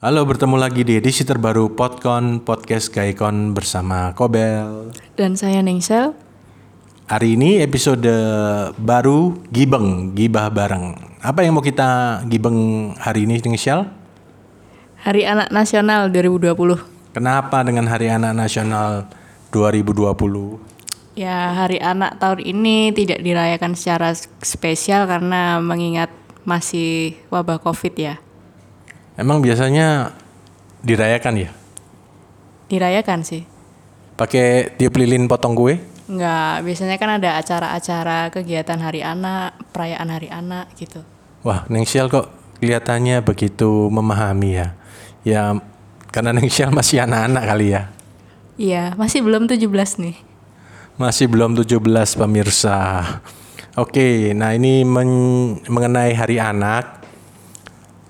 Halo, bertemu lagi di edisi terbaru Podcon Podcast Gaikon bersama Kobel. Dan saya Ningsel. Hari ini episode baru Gibeng, Gibah Bareng. Apa yang mau kita gibeng hari ini Ningsel? Hari Anak Nasional 2020. Kenapa dengan Hari Anak Nasional 2020? Ya, Hari Anak tahun ini tidak dirayakan secara spesial karena mengingat masih wabah Covid ya. Emang biasanya dirayakan ya? Dirayakan sih. Pakai tiup lilin potong kue? Enggak, biasanya kan ada acara-acara kegiatan Hari Anak, perayaan Hari Anak gitu. Wah, Ningsel kok kelihatannya begitu memahami ya. Ya, karena Ningsel masih anak-anak kali ya. Iya, masih belum 17 nih. Masih belum 17 pemirsa. Oke, nah ini men- mengenai Hari Anak.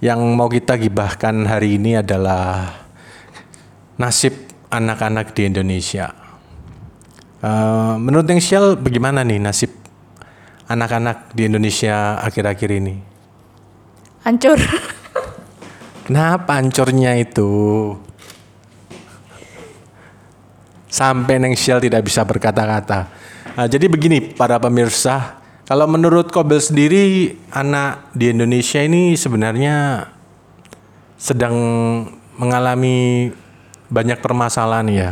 Yang mau kita gibahkan hari ini adalah nasib anak-anak di Indonesia. Eh, menurut Ningsel bagaimana nih nasib anak-anak di Indonesia akhir-akhir ini? Hancur. Kenapa hancurnya itu? Sampai Nengsial tidak bisa berkata-kata. Nah, jadi begini para pemirsa, kalau menurut Kobel sendiri anak di Indonesia ini sebenarnya sedang mengalami banyak permasalahan ya.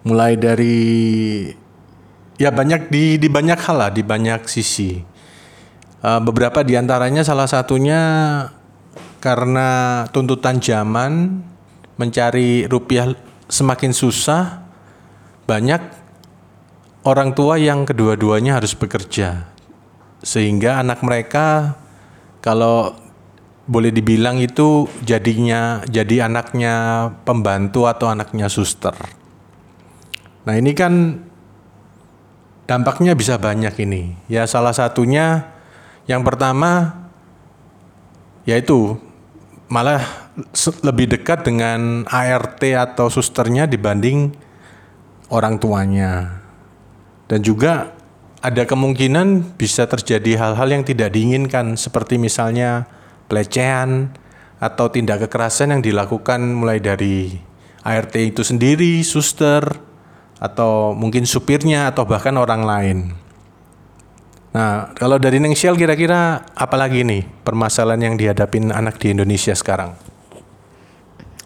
Mulai dari ya banyak di di banyak hal lah, di banyak sisi. Eh, beberapa di antaranya salah satunya karena tuntutan zaman mencari rupiah semakin susah, banyak orang tua yang kedua-duanya harus bekerja. Sehingga anak mereka kalau boleh dibilang itu jadinya jadi anaknya pembantu atau anaknya suster. Nah, ini kan dampaknya bisa banyak ini. Ya salah satunya yang pertama yaitu malah lebih dekat dengan ART atau susternya dibanding orang tuanya. Dan juga ada kemungkinan bisa terjadi hal-hal yang tidak diinginkan seperti misalnya pelecehan atau tindak kekerasan yang dilakukan mulai dari ART itu sendiri, suster atau mungkin supirnya atau bahkan orang lain. Nah, kalau dari Nengsial kira-kira apalagi nih permasalahan yang dihadapin anak di Indonesia sekarang?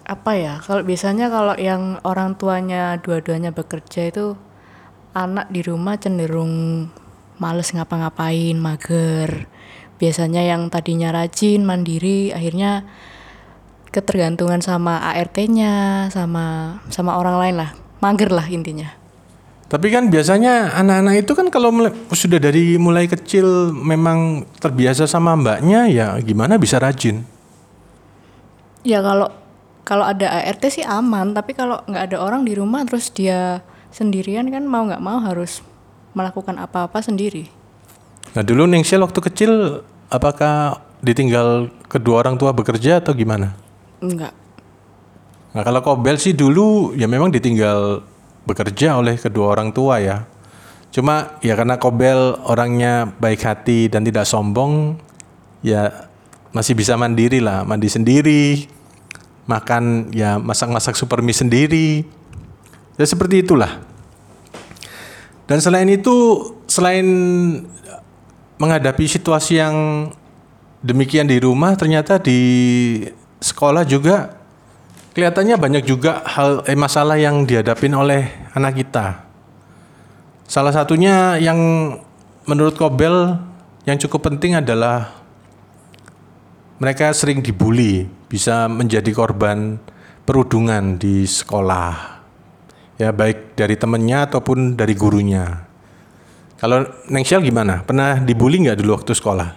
Apa ya? Kalau biasanya kalau yang orang tuanya dua-duanya bekerja itu anak di rumah cenderung males ngapa-ngapain, mager. Biasanya yang tadinya rajin, mandiri, akhirnya ketergantungan sama ART-nya, sama sama orang lain lah. Mager lah intinya. Tapi kan biasanya anak-anak itu kan kalau mulai- sudah dari mulai kecil memang terbiasa sama mbaknya ya gimana bisa rajin? Ya kalau kalau ada ART sih aman, tapi kalau nggak ada orang di rumah terus dia sendirian kan mau nggak mau harus melakukan apa-apa sendiri. Nah dulu Ningsel waktu kecil apakah ditinggal kedua orang tua bekerja atau gimana? Enggak. Nah kalau Kobel sih dulu ya memang ditinggal bekerja oleh kedua orang tua ya. Cuma ya karena Kobel orangnya baik hati dan tidak sombong, ya masih bisa mandiri lah, mandi sendiri, makan ya masak-masak super mie sendiri. Ya seperti itulah. Dan selain itu, selain menghadapi situasi yang demikian di rumah, ternyata di sekolah juga kelihatannya banyak juga hal eh, masalah yang dihadapin oleh anak kita. Salah satunya yang menurut Kobel yang cukup penting adalah mereka sering dibully, bisa menjadi korban perundungan di sekolah. Ya baik dari temennya ataupun dari gurunya. Kalau Nengsial gimana? Pernah dibully nggak dulu waktu sekolah?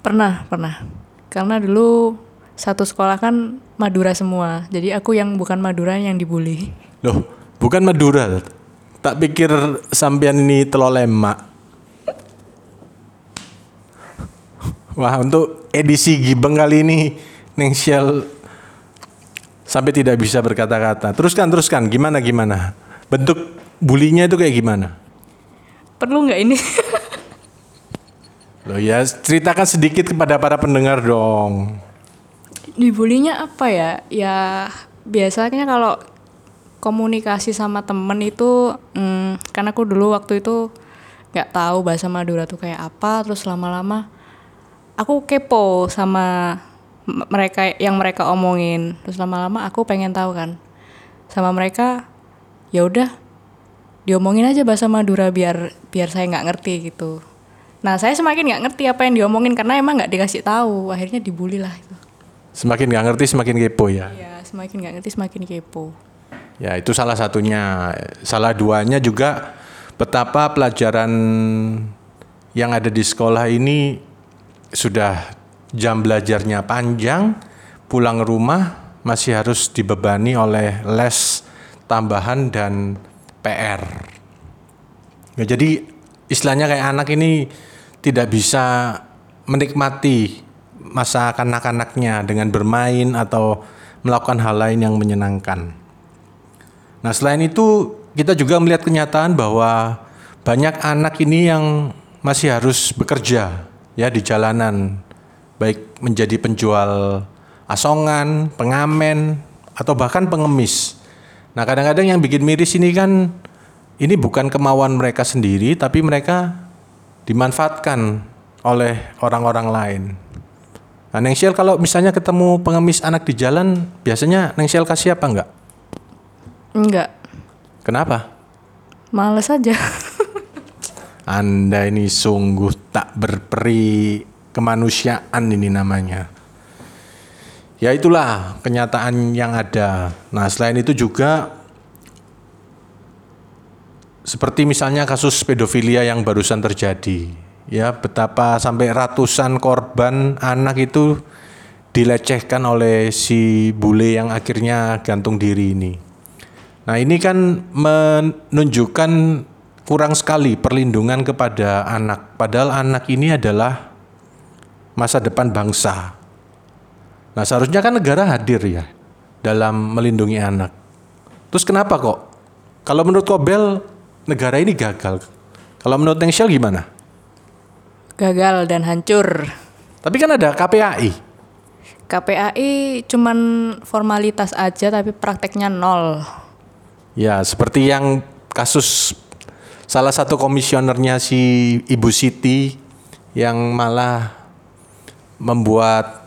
Pernah, pernah. Karena dulu satu sekolah kan Madura semua. Jadi aku yang bukan Madura yang dibully. Loh, bukan Madura. Tak pikir sampean ini telur lemak. Wah, untuk edisi Gibeng kali ini Nengsial sampai tidak bisa berkata-kata. Teruskan, teruskan. Gimana, gimana? Bentuk bulinya itu kayak gimana? Perlu nggak ini? Loh ya, ceritakan sedikit kepada para pendengar dong. Dibulinya apa ya? Ya biasanya kalau komunikasi sama temen itu, hmm, karena aku dulu waktu itu nggak tahu bahasa Madura tuh kayak apa, terus lama-lama aku kepo sama mereka yang mereka omongin, terus lama-lama aku pengen tahu kan sama mereka. Ya udah, diomongin aja bahasa Madura biar biar saya nggak ngerti gitu. Nah saya semakin nggak ngerti apa yang diomongin karena emang nggak dikasih tahu, akhirnya dibully lah itu. Semakin nggak ngerti semakin kepo ya. Ya semakin nggak ngerti semakin kepo. Ya itu salah satunya. Salah duanya juga betapa pelajaran yang ada di sekolah ini sudah jam belajarnya panjang, pulang rumah masih harus dibebani oleh les tambahan dan PR. Ya, jadi istilahnya kayak anak ini tidak bisa menikmati masa kanak-kanaknya dengan bermain atau melakukan hal lain yang menyenangkan. Nah, selain itu kita juga melihat kenyataan bahwa banyak anak ini yang masih harus bekerja ya di jalanan, baik menjadi penjual asongan, pengamen, atau bahkan pengemis. Nah, kadang-kadang yang bikin miris ini kan ini bukan kemauan mereka sendiri, tapi mereka dimanfaatkan oleh orang-orang lain. Nah, Nengsiel kalau misalnya ketemu pengemis anak di jalan, biasanya Nengsiel kasih apa enggak? Enggak, Kenapa? males aja. Anda ini sungguh tak berperi kemanusiaan ini namanya. Ya itulah kenyataan yang ada. Nah selain itu juga seperti misalnya kasus pedofilia yang barusan terjadi. Ya betapa sampai ratusan korban anak itu dilecehkan oleh si bule yang akhirnya gantung diri ini. Nah ini kan menunjukkan kurang sekali perlindungan kepada anak. Padahal anak ini adalah masa depan bangsa. Nah seharusnya kan negara hadir ya dalam melindungi anak. Terus kenapa kok? Kalau menurut Kobel negara ini gagal. Kalau menurut Nengshel gimana? Gagal dan hancur. Tapi kan ada KPAI. KPAI cuman formalitas aja tapi prakteknya nol. Ya seperti yang kasus salah satu komisionernya si Ibu Siti yang malah membuat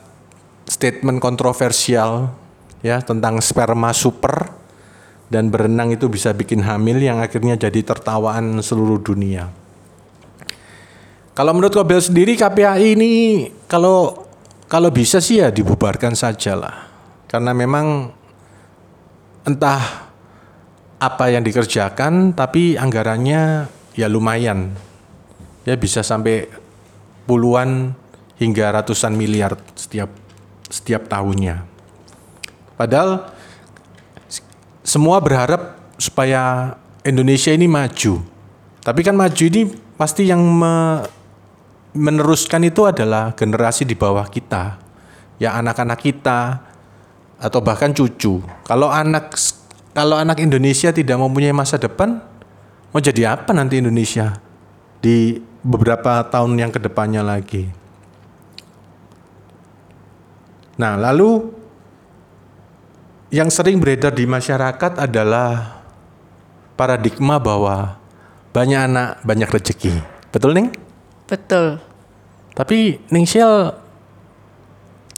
statement kontroversial ya tentang sperma super dan berenang itu bisa bikin hamil yang akhirnya jadi tertawaan seluruh dunia. Kalau menurut Kobel sendiri KPAI ini kalau kalau bisa sih ya dibubarkan saja lah. Karena memang entah apa yang dikerjakan tapi anggarannya ya lumayan. Ya bisa sampai puluhan hingga ratusan miliar setiap setiap tahunnya. Padahal semua berharap supaya Indonesia ini maju. Tapi kan maju ini pasti yang me- meneruskan itu adalah generasi di bawah kita. Ya anak-anak kita atau bahkan cucu. Kalau anak kalau anak Indonesia tidak mempunyai masa depan, mau jadi apa nanti Indonesia di beberapa tahun yang ke depannya lagi? Nah, lalu yang sering beredar di masyarakat adalah paradigma bahwa banyak anak banyak rezeki. Betul, Neng? Betul. Tapi Ningsiel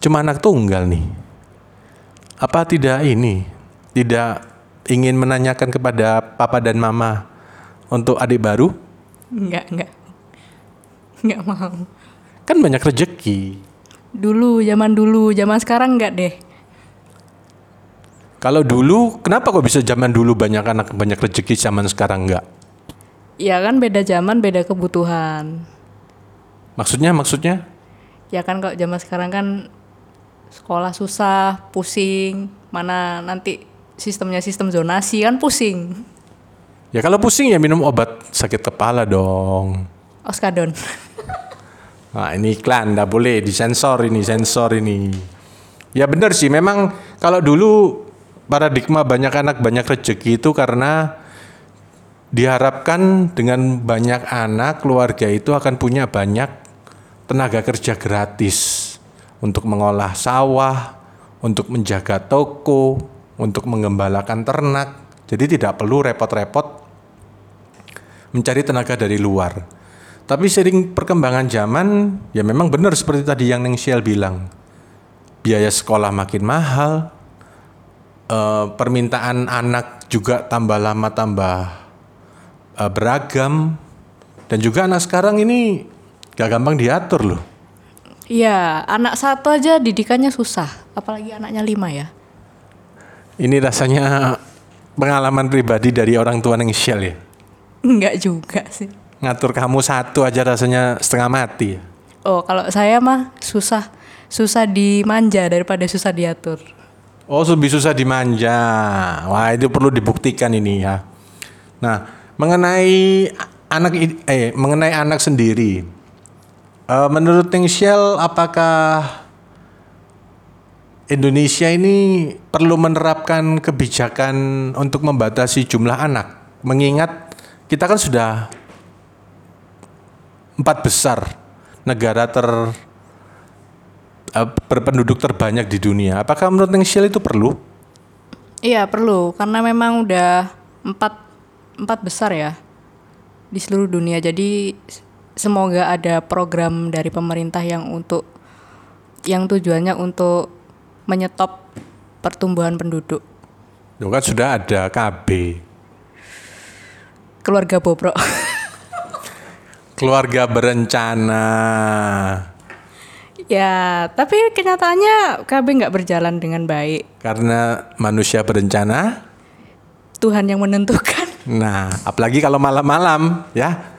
cuma anak tunggal nih. Apa tidak ini tidak ingin menanyakan kepada papa dan mama untuk adik baru? Enggak, enggak. Enggak mau. Kan banyak rezeki. Dulu, zaman dulu, zaman sekarang enggak deh. Kalau dulu, kenapa kok bisa zaman dulu banyak anak banyak rezeki, zaman sekarang enggak? Ya kan beda zaman, beda kebutuhan. Maksudnya, maksudnya? Ya kan kalau zaman sekarang kan sekolah susah, pusing, mana nanti sistemnya sistem zonasi kan pusing. Ya kalau pusing ya minum obat sakit kepala dong. Oskadon. Nah ini iklan, nggak boleh disensor ini, sensor ini. Ya benar sih, memang kalau dulu paradigma banyak anak banyak rezeki itu karena diharapkan dengan banyak anak keluarga itu akan punya banyak tenaga kerja gratis untuk mengolah sawah, untuk menjaga toko, untuk mengembalakan ternak. Jadi tidak perlu repot-repot mencari tenaga dari luar. Tapi sering perkembangan zaman, ya memang benar seperti tadi yang Neng Shell bilang. Biaya sekolah makin mahal, eh, permintaan anak juga tambah lama tambah eh, beragam, dan juga anak sekarang ini gak gampang diatur loh. Iya, anak satu aja didikannya susah, apalagi anaknya lima ya. Ini rasanya pengalaman pribadi dari orang tua Neng Shell ya. Enggak juga sih. Ngatur kamu satu aja rasanya setengah mati. Oh, kalau saya mah susah, susah dimanja daripada susah diatur. Oh, lebih susah dimanja. Wah, itu perlu dibuktikan ini ya. Nah, mengenai anak eh mengenai anak sendiri. Eh, menurut Neng Shell apakah Indonesia ini perlu menerapkan kebijakan untuk membatasi jumlah anak? Mengingat kita kan sudah empat besar negara ter eh, berpenduduk terbanyak di dunia. Apakah menurut Neng Shell itu perlu? Iya perlu, karena memang udah empat empat besar ya di seluruh dunia. Jadi semoga ada program dari pemerintah yang untuk yang tujuannya untuk menyetop pertumbuhan penduduk. Loh kan sudah ada KB, Keluarga bobrok. keluarga berencana. ya, tapi kenyataannya KB nggak berjalan dengan baik. Karena manusia berencana. Tuhan yang menentukan. Nah, apalagi kalau malam-malam ya.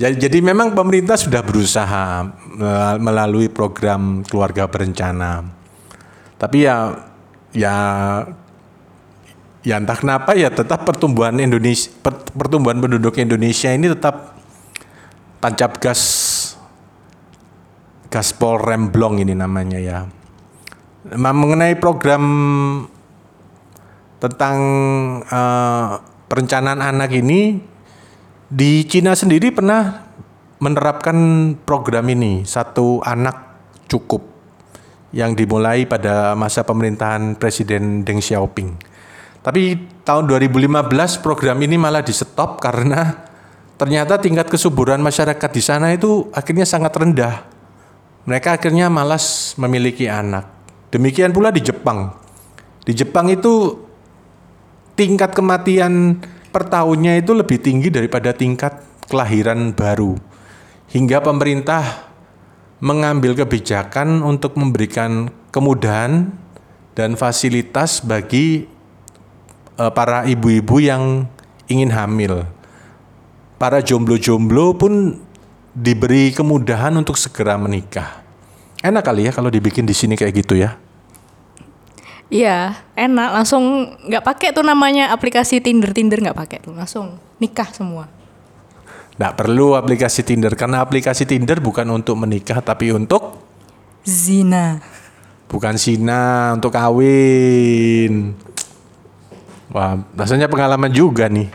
Jadi, jadi memang pemerintah sudah berusaha mel- melalui program keluarga berencana. Tapi ya ya ya entah kenapa ya tetap pertumbuhan Indonesia per- pertumbuhan penduduk Indonesia ini tetap tancap gas gaspol remblong ini namanya ya. Nah, mengenai program tentang eh, perencanaan anak ini di Cina sendiri pernah menerapkan program ini satu anak cukup yang dimulai pada masa pemerintahan Presiden Deng Xiaoping. Tapi tahun 2015 program ini malah di stop karena ternyata tingkat kesuburan masyarakat di sana itu akhirnya sangat rendah. Mereka akhirnya malas memiliki anak. Demikian pula di Jepang. Di Jepang itu tingkat kematian per tahunnya itu lebih tinggi daripada tingkat kelahiran baru. Hingga pemerintah mengambil kebijakan untuk memberikan kemudahan dan fasilitas bagi eh, para ibu-ibu yang ingin hamil. Para jomblo-jomblo pun diberi kemudahan untuk segera menikah. Enak kali ya kalau dibikin di sini kayak gitu ya. Iya, enak. Langsung nggak pakai tuh namanya aplikasi Tinder Tinder nggak pakai tuh. Langsung nikah semua. Nggak perlu aplikasi Tinder karena aplikasi Tinder bukan untuk menikah tapi untuk Zina. bukan sina untuk kawin. Wah, rasanya pengalaman juga nih.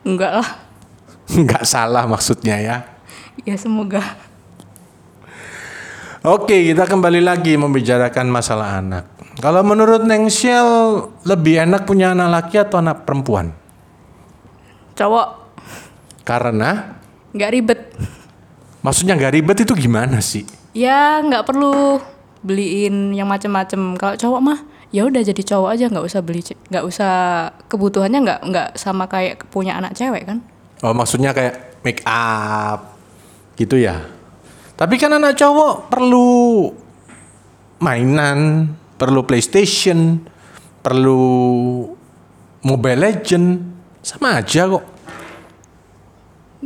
Enggak lah. Nggak salah maksudnya ya. Ya semoga. Oke, kita kembali lagi membicarakan masalah anak. Kalau menurut Neng Shell, lebih enak punya anak laki atau anak perempuan? Cowok Karena, nggak ribet. maksudnya nggak ribet itu gimana sih? Ya nggak perlu beliin yang macem-macem. Kalau cowok mah ya udah jadi cowok aja nggak usah beli nggak usah kebutuhannya nggak nggak sama kayak punya anak cewek kan Oh, maksudnya kayak make up gitu ya. Tapi kan anak cowok perlu mainan, perlu PlayStation, perlu Mobile Legend, sama aja kok.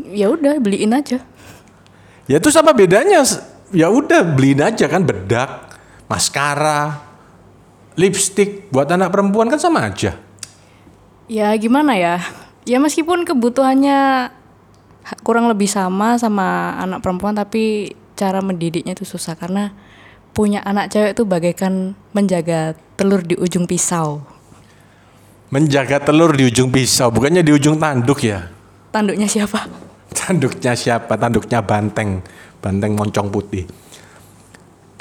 ya udah beliin aja Ya itu sama bedanya. Ya udah beliin aja kan bedak, maskara, lipstick buat anak perempuan kan sama aja. ya gimana ya ya meskipun kebutuhannya ha- kurang lebih sama sama anak perempuan tapi cara mendidiknya itu susah karena punya anak cewek itu bagaikan menjaga telur di ujung pisau Menjaga telur di ujung pisau, bukannya di ujung tanduk ya. tanduknya siapa Tanduknya siapa? Tanduknya banteng, banteng moncong putih.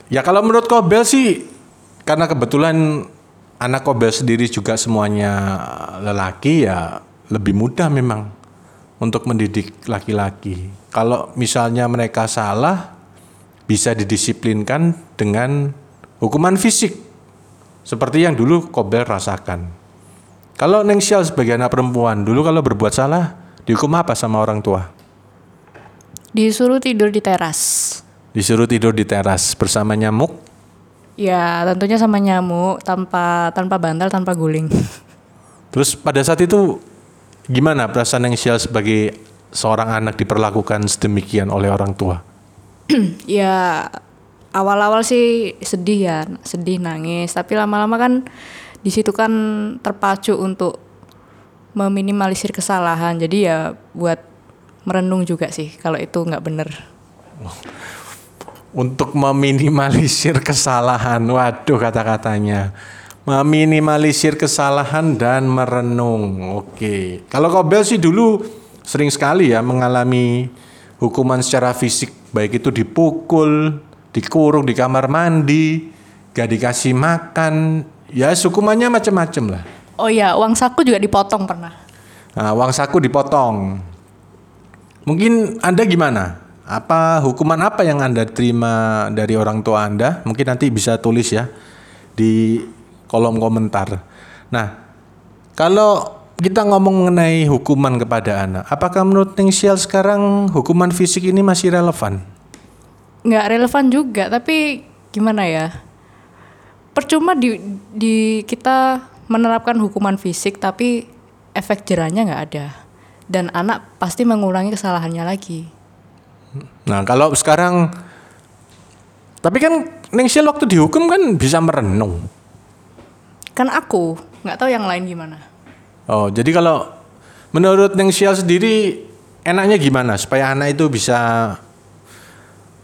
Ya kalau menurut Kobel sih karena kebetulan anak Kobel sendiri juga semuanya lelaki ya lebih mudah memang untuk mendidik laki-laki. Kalau misalnya mereka salah bisa didisiplinkan dengan hukuman fisik seperti yang dulu Kobel rasakan. Kalau Neng Sial sebagai anak perempuan dulu kalau berbuat salah dihukum apa sama orang tua? Disuruh tidur di teras. Disuruh tidur di teras bersama nyamuk. Ya, tentunya sama nyamuk, tanpa tanpa bantal, tanpa guling. Terus pada saat itu gimana perasaan Neng Sial sebagai seorang anak diperlakukan sedemikian oleh orang tua? ya awal-awal sih sedih ya, sedih nangis, tapi lama-lama kan di situ kan terpacu untuk meminimalisir kesalahan. Jadi ya buat merenung juga sih kalau itu nggak bener. Untuk meminimalisir kesalahan, waduh kata-katanya. Meminimalisir kesalahan dan merenung. Oke. Kalau Kobel sih dulu sering sekali ya mengalami hukuman secara fisik, baik itu dipukul, dikurung di kamar mandi, gak dikasih makan, ya hukumannya macam-macam lah. Oh ya, uang saku juga dipotong pernah. Nah, uang saku dipotong. Mungkin Anda gimana? Apa hukuman apa yang Anda terima dari orang tua Anda? Mungkin nanti bisa tulis ya di kolom komentar. Nah, kalau kita ngomong mengenai hukuman kepada anak, apakah menurut Ningsial sekarang hukuman fisik ini masih relevan? Nggak relevan juga, tapi gimana ya? Percuma di, di kita menerapkan hukuman fisik, tapi efek jerahnya nggak ada. Dan anak pasti mengulangi kesalahannya lagi. Nah, kalau sekarang tapi kan Ningsial waktu dihukum kan bisa merenung. Kan aku, nggak tahu yang lain gimana. Oh, jadi kalau menurut Ningsial sendiri enaknya gimana supaya anak itu bisa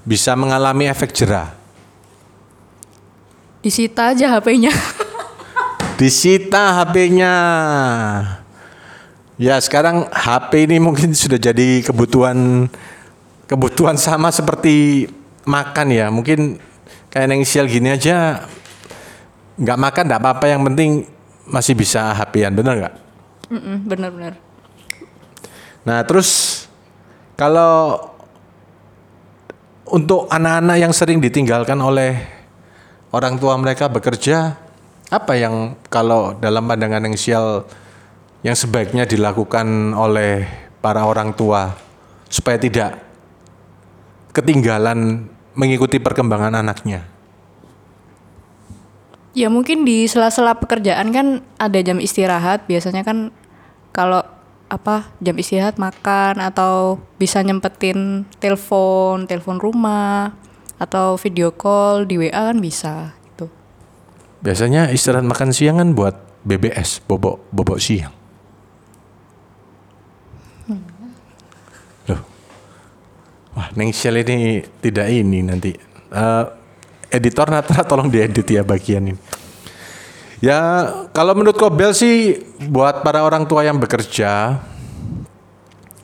bisa mengalami efek jerah? Disita aja HP-nya. Disita HP-nya. Ya, sekarang HP ini mungkin sudah jadi kebutuhan kebutuhan sama seperti makan ya. Mungkin kayak Ningsial gini aja nggak makan nggak apa-apa yang penting masih bisa HP-an, bener nggak? Mm-mm, Bener-bener. Nah, terus kalau untuk anak-anak yang sering ditinggalkan oleh orang tua mereka bekerja, apa yang kalau dalam pandangan yang sial yang sebaiknya dilakukan oleh para orang tua supaya tidak ketinggalan mengikuti perkembangan anaknya? Ya mungkin di sela-sela pekerjaan kan ada jam istirahat. Biasanya kan kalau apa jam istirahat makan atau bisa nyempetin telepon, telepon rumah atau video call di WA kan bisa gitu. Biasanya istirahat makan siang kan buat BBS, bobok bobok siang. Loh. Wah, Neng Shell ini tidak ini nanti. Eh, editor Natra tolong diedit ya bagian ini. Ya, kalau menurut Kobel sih buat para orang tua yang bekerja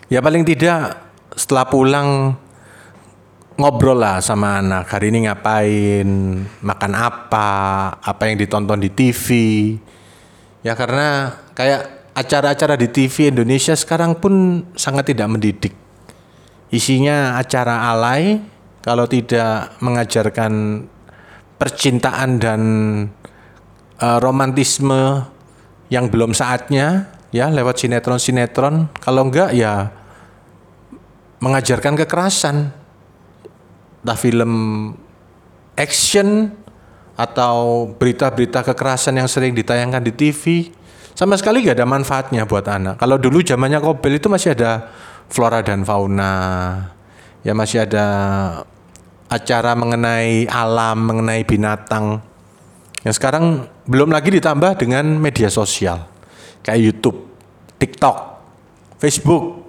ya paling tidak setelah pulang ngobrol lah sama anak. Hari ini ngapain makan apa apa yang ditonton di TV ya karena kayak acara-acara di TV Indonesia sekarang pun sangat tidak mendidik. Isinya acara alay kalau tidak mengajarkan percintaan dan uh, romantisme yang belum saatnya ya lewat sinetron-sinetron. Kalau enggak ya mengajarkan kekerasan. Entah film action atau berita-berita kekerasan yang sering ditayangkan di TV sama sekali gak ada manfaatnya buat anak. Kalau dulu zamannya Kobel itu masih ada flora dan fauna, ya masih ada acara mengenai alam, mengenai binatang. Yang sekarang belum lagi ditambah dengan media sosial kayak YouTube, TikTok, Facebook,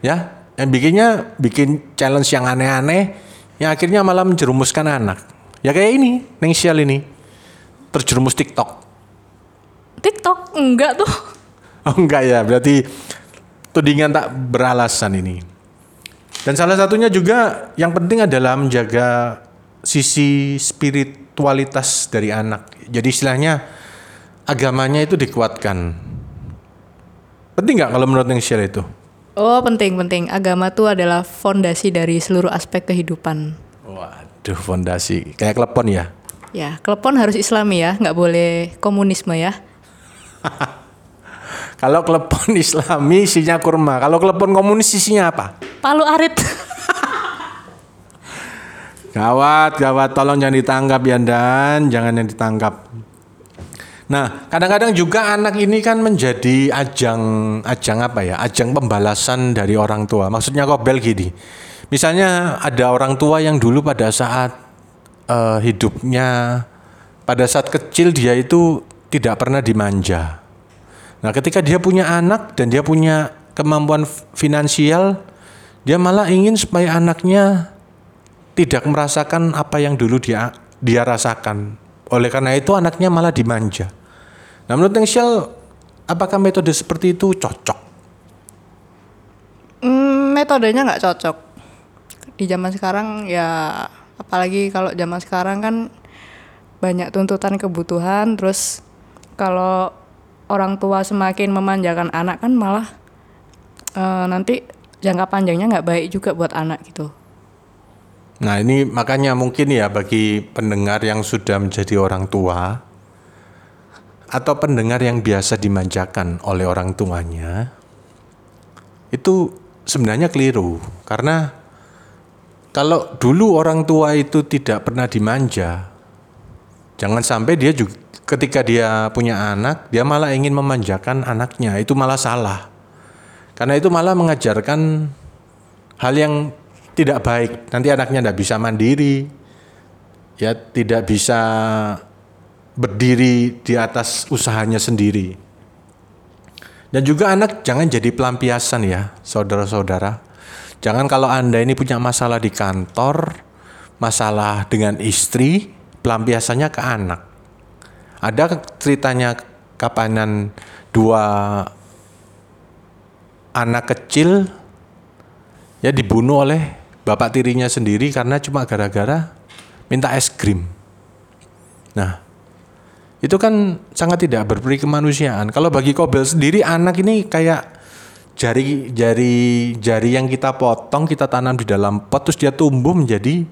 ya. Yang bikinnya bikin challenge yang aneh-aneh yang akhirnya malah menjerumuskan anak. Ya kayak ini Neng Sial ini terjerumus TikTok. TikTok? Enggak tuh. oh enggak ya berarti tudingan tak beralasan ini dan salah satunya juga yang penting adalah menjaga sisi spirit spiritualitas dari anak. Jadi istilahnya agamanya itu dikuatkan. Penting nggak kalau menurut share itu? Oh penting penting. Agama tuh adalah fondasi dari seluruh aspek kehidupan. Waduh, fondasi kayak klepon ya. Ya, klepon harus Islami ya, nggak boleh komunisme ya. Kalau klepon Islami isinya kurma, kalau klepon komunis isinya apa? Palu arit. Gawat, gawat, tolong jangan ditangkap ya dan jangan yang ditangkap. Nah, kadang-kadang juga anak ini kan menjadi ajang ajang apa ya? Ajang pembalasan dari orang tua. Maksudnya kobel gini. Misalnya ada orang tua yang dulu pada saat eh, hidupnya pada saat kecil dia itu tidak pernah dimanja. Nah, ketika dia punya anak dan dia punya kemampuan finansial, dia malah ingin supaya anaknya tidak merasakan apa yang dulu dia dia rasakan. Oleh karena itu anaknya malah dimanja. Nah, menurut Neng apakah metode seperti itu cocok? Hmm, metodenya nggak cocok di zaman sekarang ya apalagi kalau zaman sekarang kan banyak tuntutan kebutuhan terus kalau orang tua semakin memanjakan anak kan malah eh, nanti jangka panjangnya nggak baik juga buat anak gitu. Nah, ini makanya mungkin ya bagi pendengar yang sudah menjadi orang tua atau pendengar yang biasa dimanjakan oleh orang tuanya itu sebenarnya keliru. Karena kalau dulu orang tua itu tidak pernah dimanja jangan sampai dia juga ketika dia punya anak dia malah ingin memanjakan anaknya itu malah salah karena itu malah mengajarkan hal yang tidak baik. Nanti anaknya tidak bisa mandiri, ya tidak bisa berdiri di atas usahanya sendiri. Dan juga anak jangan jadi pelampiasan ya, saudara-saudara. Jangan kalau Anda ini punya masalah di kantor, masalah dengan istri, pelampiasannya ke anak. Ada ceritanya kapanan dua anak kecil ya dibunuh oleh bapak tirinya sendiri karena cuma gara-gara minta es krim. Nah, itu kan sangat tidak berperi kemanusiaan. Kalau bagi Kobel sendiri anak ini kayak jari jari jari yang kita potong kita tanam di dalam pot terus dia tumbuh menjadi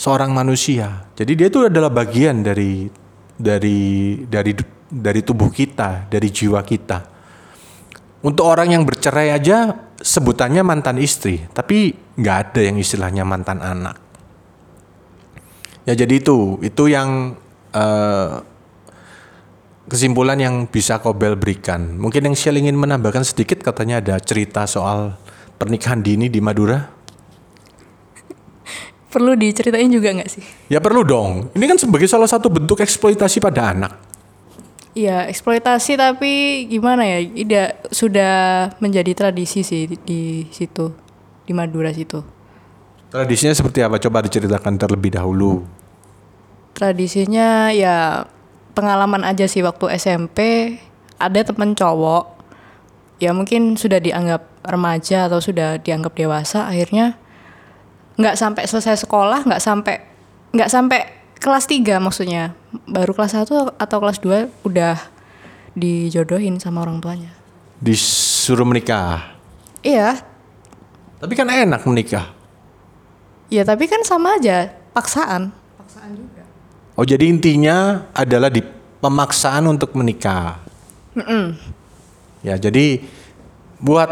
seorang manusia. Jadi dia itu adalah bagian dari dari dari dari tubuh kita, dari jiwa kita. Untuk orang yang bercerai aja sebutannya mantan istri, tapi nggak ada yang istilahnya mantan anak. Ya jadi itu, itu yang eh, kesimpulan yang bisa Kobel berikan. Mungkin yang Shell ingin menambahkan sedikit, katanya ada cerita soal pernikahan dini di Madura. Perlu diceritain juga nggak sih Ya perlu dong. Ini kan sebagai salah satu bentuk eksploitasi pada anak. Iya eksploitasi tapi gimana ya tidak sudah menjadi tradisi sih di, di situ di Madura situ Tradisinya seperti apa? Coba diceritakan terlebih dahulu. tradisinya ya pengalaman aja sih waktu SMP ada temen cowok ya mungkin sudah dianggap remaja atau sudah dianggap dewasa akhirnya nggak sampai selesai sekolah nggak sampai nggak sampai kelas 3 maksudnya. Baru kelas 1 atau kelas 2 udah dijodohin sama orang tuanya. Disuruh menikah. iya. Tapi kan enak menikah. ya tapi kan sama aja paksaan. Oh jadi intinya adalah di pemaksaan untuk menikah. Ya jadi buat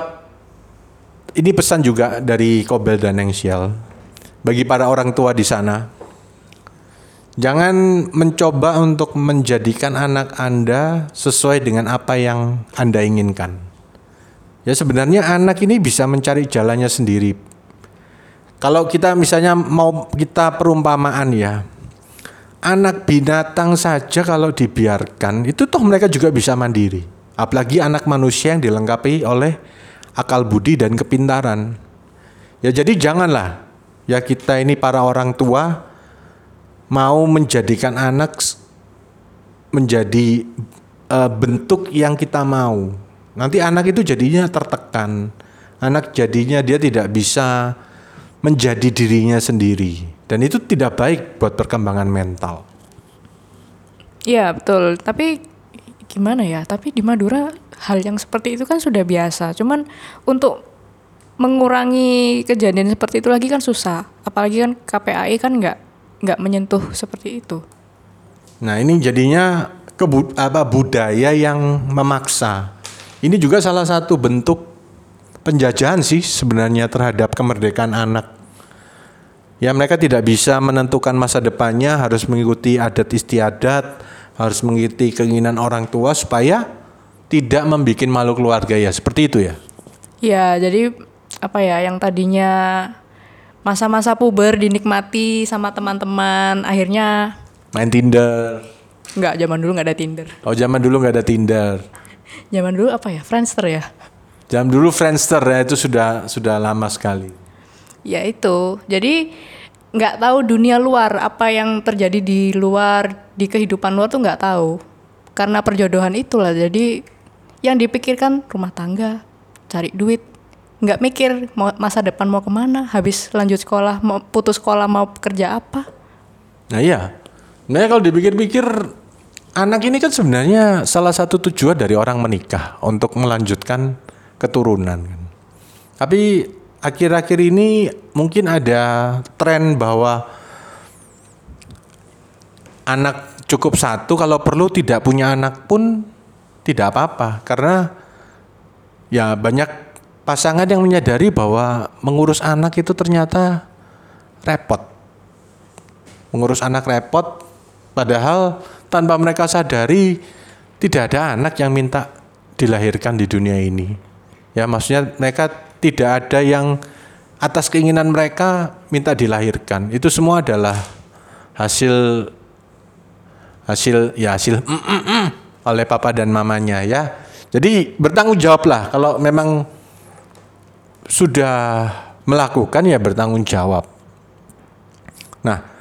ini pesan juga dari Kobel dan Nengsial bagi para orang tua di sana. Jangan mencoba untuk menjadikan anak Anda sesuai dengan apa yang Anda inginkan. Ya sebenarnya anak ini bisa mencari jalannya sendiri. Kalau kita misalnya mau kita perumpamaan ya, anak binatang saja kalau dibiarkan itu toh mereka juga bisa mandiri. Apalagi anak manusia yang dilengkapi oleh akal budi dan kepintaran. Ya jadi janganlah ya kita ini para orang tua mau menjadikan anak menjadi eh, bentuk yang kita mau. Nanti anak itu jadinya tertekan. Anak jadinya dia tidak bisa menjadi dirinya sendiri dan itu tidak baik buat perkembangan mental. Iya betul. Tapi gimana ya? Tapi di Madura hal yang seperti itu kan sudah biasa. Cuman untuk mengurangi kejadian seperti itu lagi kan susah. Apalagi kan KPAI kan nggak nggak menyentuh seperti itu. Nah ini jadinya kebu apa budaya yang memaksa. Ini juga salah satu bentuk penjajahan sih sebenarnya terhadap kemerdekaan anak. Ya mereka tidak bisa menentukan masa depannya, harus mengikuti adat istiadat, harus mengikuti keinginan orang tua supaya tidak membuat malu keluarga ya. Seperti itu ya. Ya jadi apa ya yang tadinya masa-masa puber dinikmati sama teman-teman akhirnya Main Tinder. nggak zaman dulu nggak ada Tinder. Oh zaman dulu nggak ada Tinder. Zaman dulu apa ya Friendster ya? Zaman dulu Friendster ya itu sudah sudah lama sekali. Ya itu. Jadi nggak tahu dunia luar apa yang terjadi di luar di kehidupan luar tuh nggak tahu. Karena perjodohan itulah. Jadi yang dipikirkan rumah tangga, cari duit, nggak mikir mau masa depan mau ke mana, habis lanjut sekolah mau putus sekolah mau kerja apa. Nah iya, nah kalau dipikir-pikir anak ini kan sebenarnya salah satu tujuan dari orang menikah untuk melanjutkan keturunan. kan. Tapi akhir-akhir ini mungkin ada tren bahwa anak cukup satu kalau perlu tidak punya anak pun tidak apa-apa karena ya banyak pasangan yang menyadari bahwa mengurus anak itu ternyata repot. Mengurus anak repot padahal tanpa mereka sadari tidak ada anak yang minta dilahirkan di dunia ini. Ya maksudnya mereka tidak ada yang atas keinginan mereka minta dilahirkan. Itu semua adalah hasil hasil ya hasil mm, mm, mm, oleh papa dan mamanya ya. Jadi bertanggung jawablah kalau memang sudah melakukan ya bertanggung jawab nah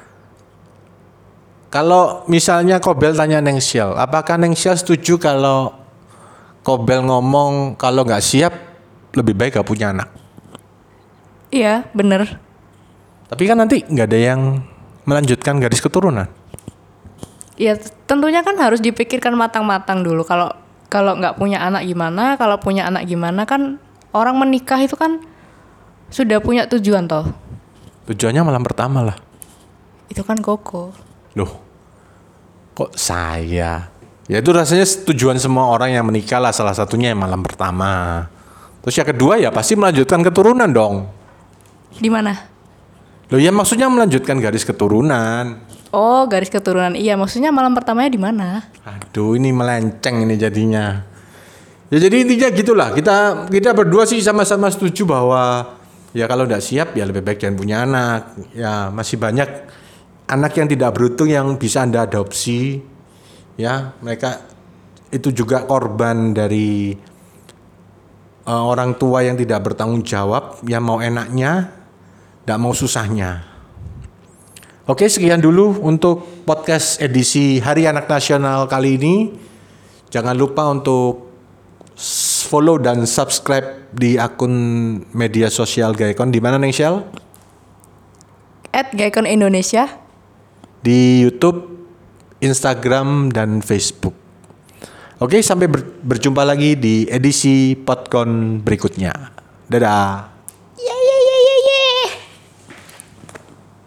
kalau misalnya Kobel tanya Neng Sial, apakah Neng Sial setuju kalau Kobel ngomong kalau nggak siap lebih baik gak punya anak? Iya bener. Tapi kan nanti nggak ada yang melanjutkan garis keturunan. Ya tentunya kan harus dipikirkan matang-matang dulu. Kalau kalau nggak punya anak gimana, kalau punya anak gimana kan orang menikah itu kan sudah punya tujuan toh. Tujuannya malam pertama lah. Itu kan koko. Loh, kok saya? Ya itu rasanya tujuan semua orang yang menikah lah salah satunya yang malam pertama. Terus yang kedua ya pasti melanjutkan keturunan dong. Di mana? Loh ya maksudnya melanjutkan garis keturunan. Oh garis keturunan. Iya maksudnya malam pertamanya di mana? Aduh ini melenceng ini jadinya. Ya jadi intinya gitulah. Kita kita berdua sih sama-sama setuju bahwa ya kalau tidak siap ya lebih baik jangan punya anak. Ya masih banyak anak yang tidak beruntung yang bisa anda adopsi. Ya mereka itu juga korban dari eh, orang tua yang tidak bertanggung jawab, yang mau enaknya, tidak mau susahnya. Oke, sekian dulu untuk podcast edisi Hari Anak Nasional kali ini. Jangan lupa untuk follow dan subscribe di akun media sosial Gaikon di mana Neng Shell? At Gaikon Indonesia. Di YouTube, Instagram dan Facebook. Oke, sampai ber- berjumpa lagi di edisi Podcon berikutnya. Dadah.